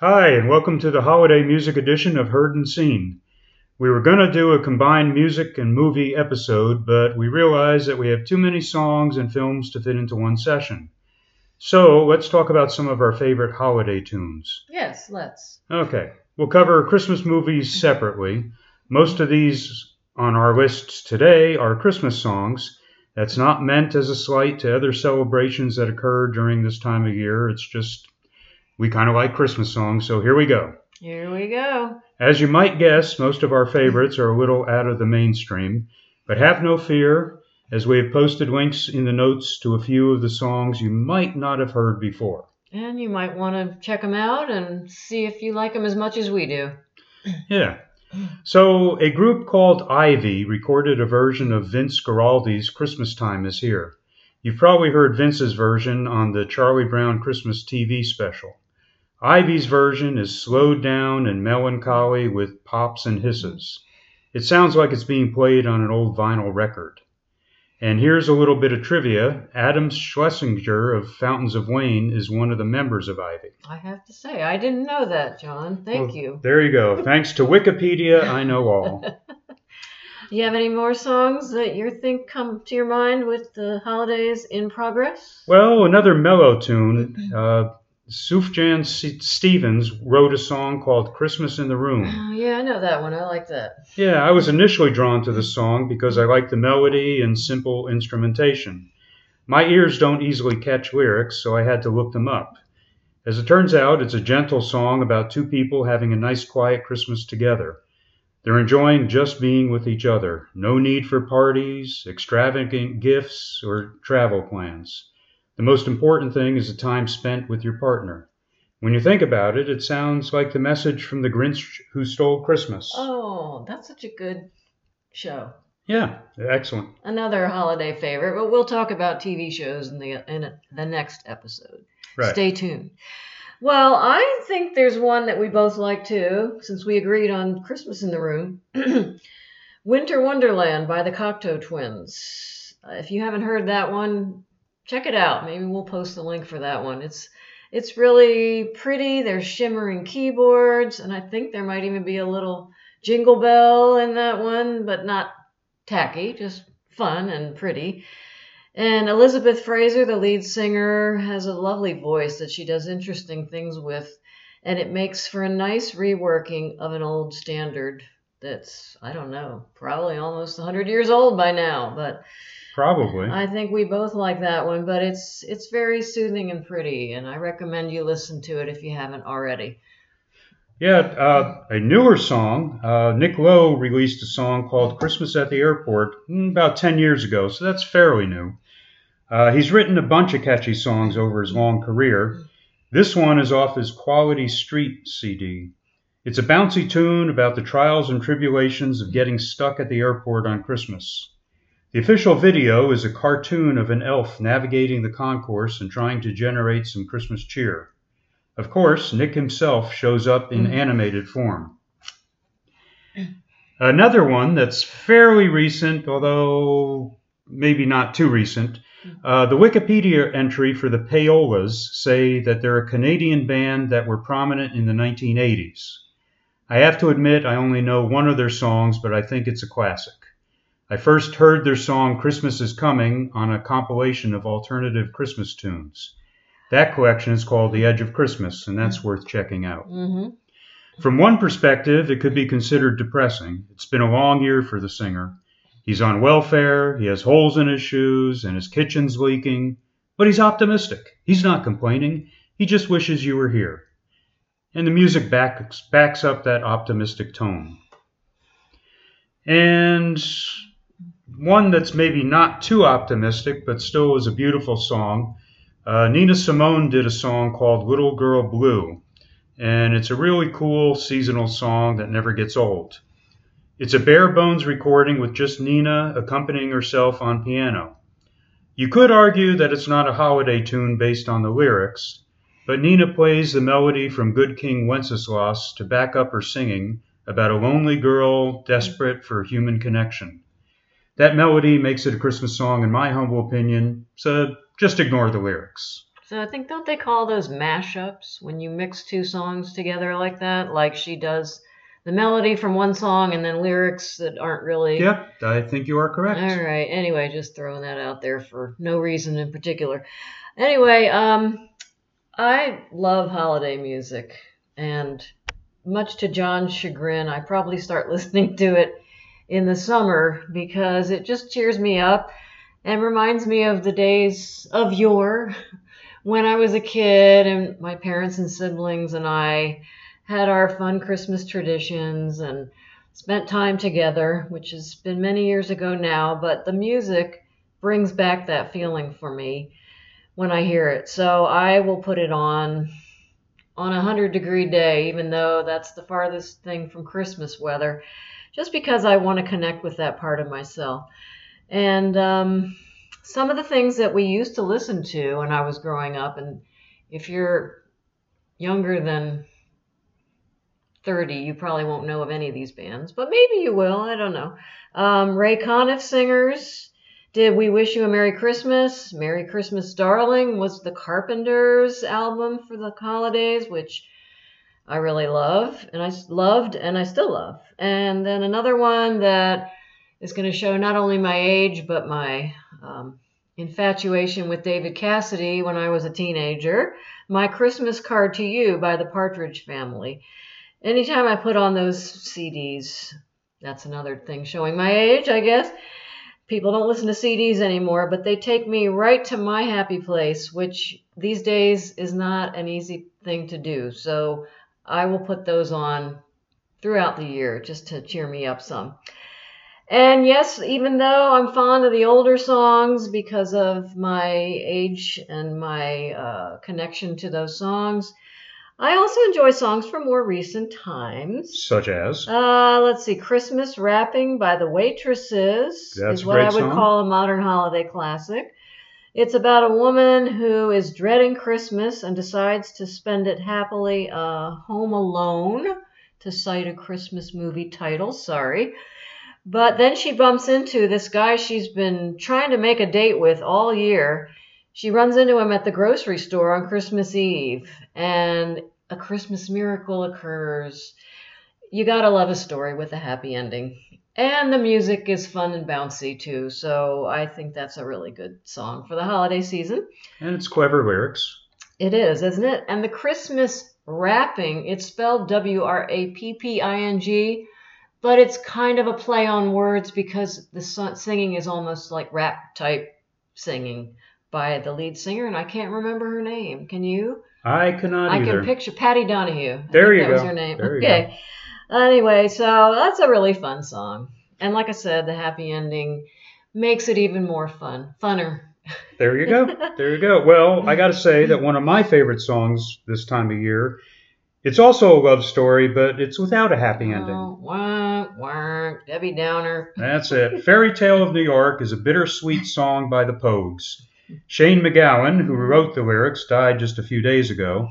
Hi, and welcome to the holiday music edition of Heard and Seen. We were going to do a combined music and movie episode, but we realized that we have too many songs and films to fit into one session. So let's talk about some of our favorite holiday tunes. Yes, let's. Okay, we'll cover Christmas movies separately. Most of these on our lists today are Christmas songs. That's not meant as a slight to other celebrations that occur during this time of year. It's just we kind of like Christmas songs, so here we go. Here we go. As you might guess, most of our favorites are a little out of the mainstream, but have no fear, as we have posted links in the notes to a few of the songs you might not have heard before. And you might want to check them out and see if you like them as much as we do. Yeah. So, a group called Ivy recorded a version of Vince Guaraldi's Christmas Time is Here. You've probably heard Vince's version on the Charlie Brown Christmas TV special. Ivy's version is slowed down and melancholy with pops and hisses. It sounds like it's being played on an old vinyl record. And here's a little bit of trivia. Adam Schlesinger of Fountains of Wayne is one of the members of Ivy. I have to say, I didn't know that, John. Thank Well, you. There you go. Thanks to Wikipedia, I know all. Do you have any more songs that you think come to your mind with the holidays in progress? Well, another mellow tune. Uh, Sufjan Stevens wrote a song called Christmas in the Room. Oh, yeah, I know that one. I like that. Yeah, I was initially drawn to the song because I like the melody and simple instrumentation. My ears don't easily catch lyrics, so I had to look them up. As it turns out, it's a gentle song about two people having a nice quiet Christmas together. They're enjoying just being with each other. No need for parties, extravagant gifts, or travel plans. The most important thing is the time spent with your partner. When you think about it, it sounds like the message from the Grinch Who Stole Christmas. Oh, that's such a good show. Yeah, excellent. Another holiday favorite, but we'll talk about TV shows in the in the next episode. Right. Stay tuned. Well, I think there's one that we both like too, since we agreed on Christmas in the Room. Winter Wonderland by the Cocteau Twins. If you haven't heard that one, check it out. Maybe we'll post the link for that one. It's it's really pretty. There's shimmering keyboards, and I think there might even be a little jingle bell in that one, but not tacky, just fun and pretty. And Elizabeth Fraser, the lead singer, has a lovely voice that she does interesting things with, and it makes for a nice reworking of an old standard that's, I don't know, probably almost 100 years old by now, but Probably. I think we both like that one, but it's it's very soothing and pretty, and I recommend you listen to it if you haven't already. Yeah, uh, a newer song. Uh, Nick Lowe released a song called Christmas at the Airport mm, about 10 years ago, so that's fairly new. Uh, he's written a bunch of catchy songs over his long career. This one is off his Quality Street CD. It's a bouncy tune about the trials and tribulations of getting stuck at the airport on Christmas. The official video is a cartoon of an elf navigating the concourse and trying to generate some Christmas cheer. Of course, Nick himself shows up in Mhm. animated form. Another one that's fairly recent, although maybe not too recent. Uh, the Wikipedia entry for the Payolas say that they're a Canadian band that were prominent in the 1980s. I have to admit, I only know one of their songs, but I think it's a classic. I first heard their song Christmas is Coming on a compilation of alternative Christmas tunes. That collection is called The Edge of Christmas, and that's worth checking out. hmm From one perspective, it could be considered depressing. It's been a long year for the singer. He's on welfare, he has holes in his shoes, and his kitchen's leaking, but he's optimistic. He's not complaining, he just wishes you were here. And the music backs, backs up that optimistic tone. And one that's maybe not too optimistic, but still is a beautiful song. Uh, Nina Simone did a song called Little Girl Blue, and it's a really cool seasonal song that never gets old. It's a bare bones recording with just Nina accompanying herself on piano. You could argue that it's not a holiday tune based on the lyrics, but Nina plays the melody from Good King Wenceslas to back up her singing about a lonely girl desperate for human connection. That melody makes it a Christmas song, in my humble opinion, so just ignore the lyrics. So I think don't they call those mashups when you mix two songs together like that, like she does the melody from one song and then lyrics that aren't really. Yep, I think you are correct. All right. Anyway, just throwing that out there for no reason in particular. Anyway, um, I love holiday music, and much to John's chagrin, I probably start listening to it in the summer because it just cheers me up and reminds me of the days of yore when I was a kid and my parents and siblings and I had our fun Christmas traditions and spent time together, which has been many years ago now, but the music brings back that feeling for me when I hear it. So I will put it on on a 100 degree day, even though that's the farthest thing from Christmas weather, just because I want to connect with that part of myself. And um, some of the things that we used to listen to when I was growing up, and if you're younger than 30, you probably won't know of any of these bands, but maybe you will. I don't know. Um, Ray Conniff singers. Did We Wish You a Merry Christmas? Merry Christmas, Darling was the Carpenters album for the holidays, which I really love and I loved and I still love. And then another one that is going to show not only my age but my um, infatuation with David Cassidy when I was a teenager. My Christmas Card to You by the Partridge Family. Anytime I put on those CDs, that's another thing showing my age, I guess people don't listen to CDs anymore, but they take me right to my happy place, which these days is not an easy thing to do. So I will put those on throughout the year just to cheer me up some. And yes, even though I'm fond of the older songs because of my age and my uh, connection to those songs, I also enjoy songs from more recent times. Such as? Uh, let's see, Christmas Wrapping by the Waitresses That's is what I would song. call a modern holiday classic. It's about a woman who is dreading Christmas and decides to spend it happily uh, home alone, to cite a Christmas movie title, sorry. But then she bumps into this guy she's been trying to make a date with all year. She runs into him at the grocery store on Christmas Eve, and a Christmas miracle occurs. You gotta love a story with a happy ending. And the music is fun and bouncy too, so I think that's a really good song for the holiday season. And it's clever lyrics. It is, isn't it? And the Christmas wrapping, it's spelled W R A P P I N G, but it's kind of a play on words because the singing is almost like rap type singing by the lead singer, and I can't remember her name. Can you? I cannot I either. can picture Patty Donahue. I There you that was go. her name. There you okay. Anyway, so that's a really fun song. And like I said, the happy ending makes it even more fun. Funner. There you go. There you go. Well, I got to say that one of my favorite songs this time of year, it's also a love story, but it's without a happy ending. Oh, wah, wah, Debbie Downer. That's it. Fairy Tale of New York is a bittersweet song by the Pogues. Shane MacGowan, who wrote the lyrics, died just a few days ago.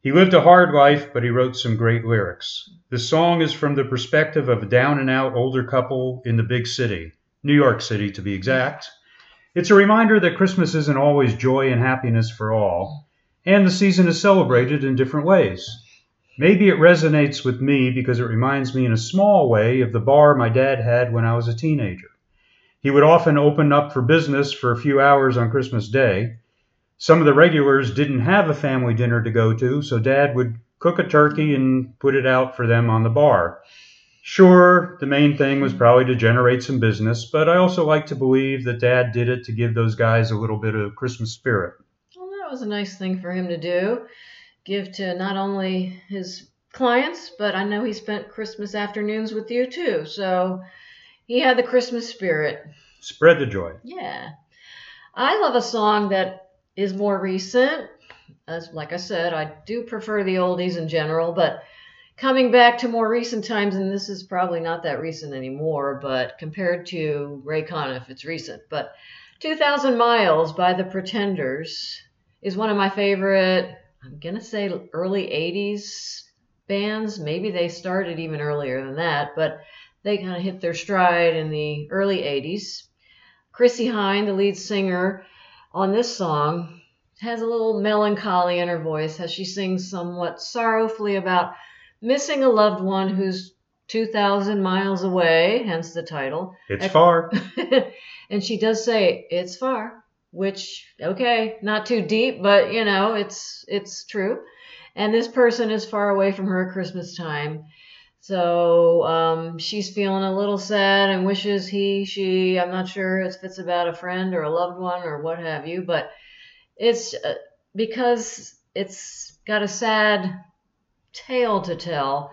He lived a hard life, but he wrote some great lyrics. The song is from the perspective of a down and out older couple in the big city, New York City to be exact. It's a reminder that Christmas isn't always joy and happiness for all, and the season is celebrated in different ways. Maybe it resonates with me because it reminds me in a small way of the bar my dad had when I was a teenager. He would often open up for business for a few hours on Christmas Day. Some of the regulars didn't have a family dinner to go to, so dad would cook a turkey and put it out for them on the bar. Sure, the main thing was probably to generate some business, but I also like to believe that dad did it to give those guys a little bit of Christmas spirit. Well, that was a nice thing for him to do. Give to not only his clients, but I know he spent Christmas afternoons with you too. So he had the Christmas spirit. Spread the joy. Yeah. I love a song that is more recent. As like I said, I do prefer the oldies in general, but coming back to more recent times, and this is probably not that recent anymore, but compared to Ray Conniff, it's recent. But 2000 Miles by the Pretenders is one of my favorite, I'm going to say early 80s bands. Maybe they started even earlier than that, but they kind of hit their stride in the early 80s. Chrissie Hynde, the lead singer on this song, has a little melancholy in her voice as she sings somewhat sorrowfully about missing a loved one who's 2,000 miles away, hence the title. It's far. and she does say it's far, which okay, not too deep, but you know, it's it's true. And this person is far away from her at Christmas time. So um, she's feeling a little sad and wishes he, she, I'm not sure if it's about a friend or a loved one or what have you, but it's uh, because it's got a sad tale to tell.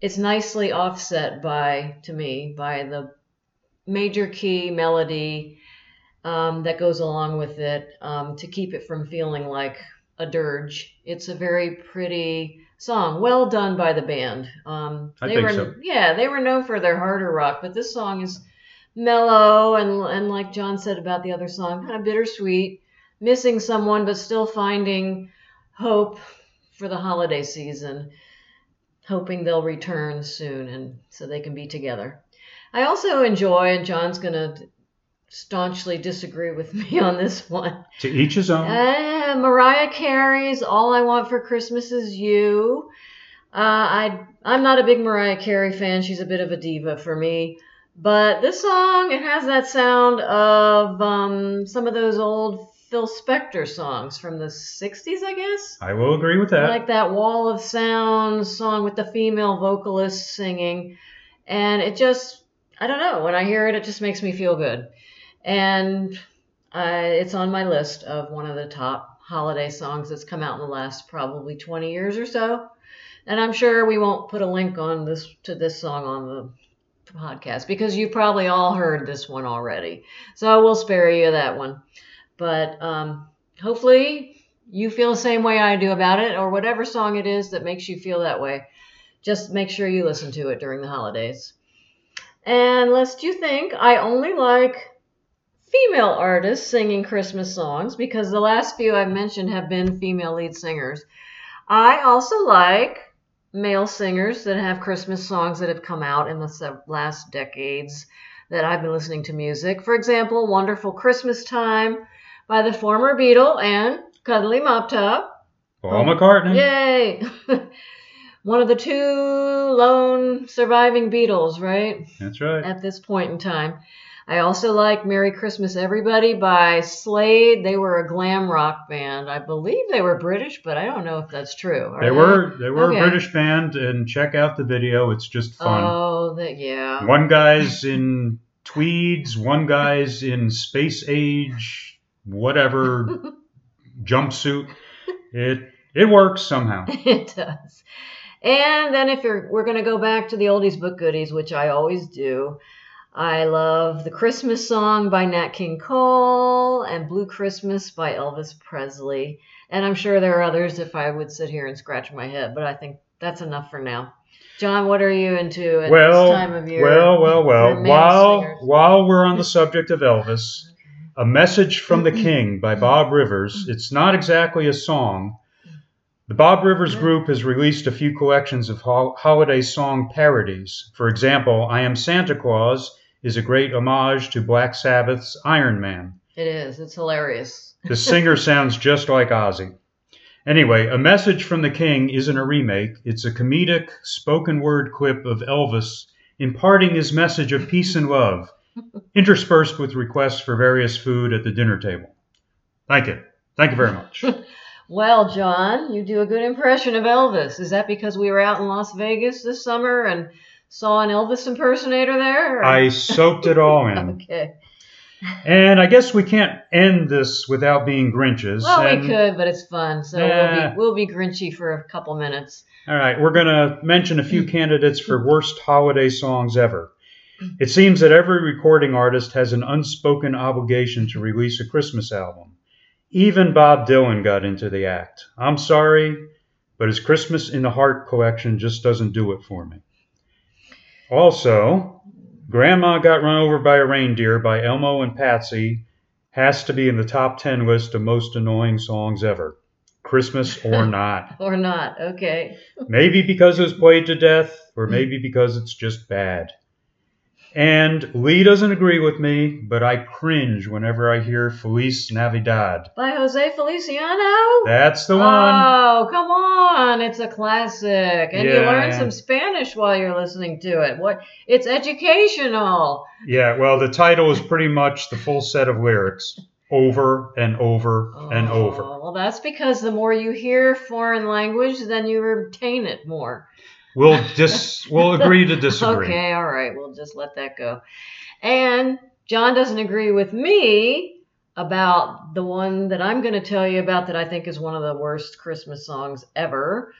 It's nicely offset by, to me, by the major key melody um, that goes along with it um, to keep it from feeling like a dirge. It's a very pretty song, well done by the band. Um, I they think were, so. Yeah, they were known for their harder rock, but this song is mellow and and like John said about the other song, kind of bittersweet, missing someone but still finding hope for the holiday season, hoping they'll return soon and so they can be together. I also enjoy, and John's gonna staunchly disagree with me on this one. To each his own. Uh, Mariah Carey's "All I Want for Christmas Is You." Uh, I I'm not a big Mariah Carey fan. She's a bit of a diva for me. But this song, it has that sound of um, some of those old Phil Spector songs from the '60s, I guess. I will agree with that. Like that Wall of Sound song with the female vocalist singing, and it just I don't know. When I hear it, it just makes me feel good and uh, it's on my list of one of the top holiday songs that's come out in the last probably 20 years or so. And I'm sure we won't put a link on this to this song on the podcast because you probably all heard this one already. So we'll spare you that one. But um, hopefully you feel the same way I do about it, or whatever song it is that makes you feel that way. Just make sure you listen to it during the holidays. And lest you think I only like female artists singing Christmas songs because the last few I've mentioned have been female lead singers. I also like male singers that have Christmas songs that have come out in the last decades that I've been listening to music. For example, Wonderful Christmas Time by the former Beatle and Cuddly Mop Top. Paul McCartney. Yay! One of the two lone surviving Beatles, right? That's right. At this point in time. I also like Merry Christmas Everybody by Slade. They were a glam rock band. I believe they were British, but I don't know if that's true. They they were they were Okay. a British band, and check out the video. It's just fun. Oh, that yeah. One guy's in tweeds, one guy's in space age, whatever jumpsuit. It it works somehow. it does. And then if you're we're gonna go back to the oldies book goodies, which I always do. I love the Christmas song by Nat King Cole and Blue Christmas by Elvis Presley. And I'm sure there are others if I would sit here and scratch my head, but I think that's enough for now. John, what are you into at well, this time of year? well, well, well. While singers? while we're on the subject of Elvis, a message from the King by Bob Rivers. It's not exactly a song. The Bob Rivers Group has released a few collections of ho- holiday song parodies. For example, "I Am Santa Claus" is a great homage to Black Sabbath's Iron Man. It is. It's hilarious. The singer sounds just like Ozzy. Anyway, A Message from the King isn't a remake, it's a comedic, spoken word clip of Elvis imparting his message of peace and love, interspersed with requests for various food at the dinner table. Thank you. Thank you very much. Well, John, you do a good impression of Elvis. Is that because we were out in Las Vegas this summer and saw an Elvis impersonator there? or- I soaked it all in. Okay. And I guess we can't end this without being Grinches. Well, and- we could, but it's fun, so Yeah. we'll be we'll be grinchy for a couple minutes. All right, we're going to mention a few candidates for worst holiday songs ever. It seems that every recording artist has an unspoken obligation to release a Christmas album. Even Bob Dylan got into the act. I'm sorry, but his Christmas in the Heart collection just doesn't do it for me. Also, Grandma Got Run Over by a Reindeer by Elmo and Patsy has to be in the top 10 list of most annoying songs ever. Christmas or not. Or not, okay. Maybe because it was played to death, or mm. maybe because it's just bad. And Lee doesn't agree with me, but I cringe whenever I hear Feliz Navidad. By Jose Feliciano? That's the one. Oh, come on. It's a classic. And you learn some Spanish while you're listening to it. What it's educational. Yeah, well, the title is pretty much the full set of lyrics over and over and Oh, over. Well, that's because the more you hear foreign language, then you retain it more. We'll just we'll agree to disagree. Okay, all right. We'll just let that go. And John doesn't agree with me about the one that I'm going to tell you about that I think is one of the worst Christmas songs ever.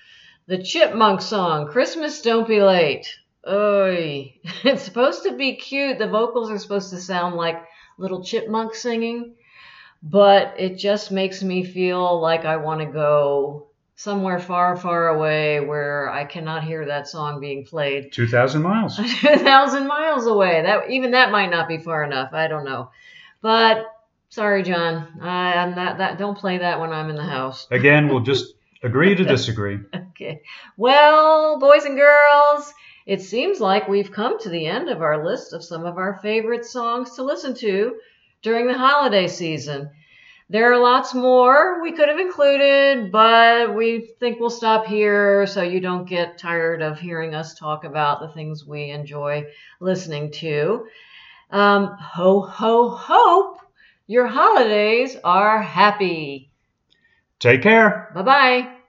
The Chipmunk song, Christmas Don't Be Late. Oy. It's supposed to be cute. The vocals are supposed to sound like little chipmunks singing, but it just makes me feel like I want to go somewhere far, far away where I cannot hear that song being played. 2,000 miles. Two thousand miles away. That even that might not be far enough. I don't know. But sorry, John. I, I'm not that. Don't play that when I'm in the house. Again, we'll just agree to disagree. Okay. Well, boys and girls, it seems like we've come to the end of our list of some of our favorite songs to listen to during the holiday season. There are lots more we could have included, but we think we'll stop here so you don't get tired of hearing us talk about the things we enjoy listening to. Um, ho, ho, hope your holidays are happy. Take care. Bye bye.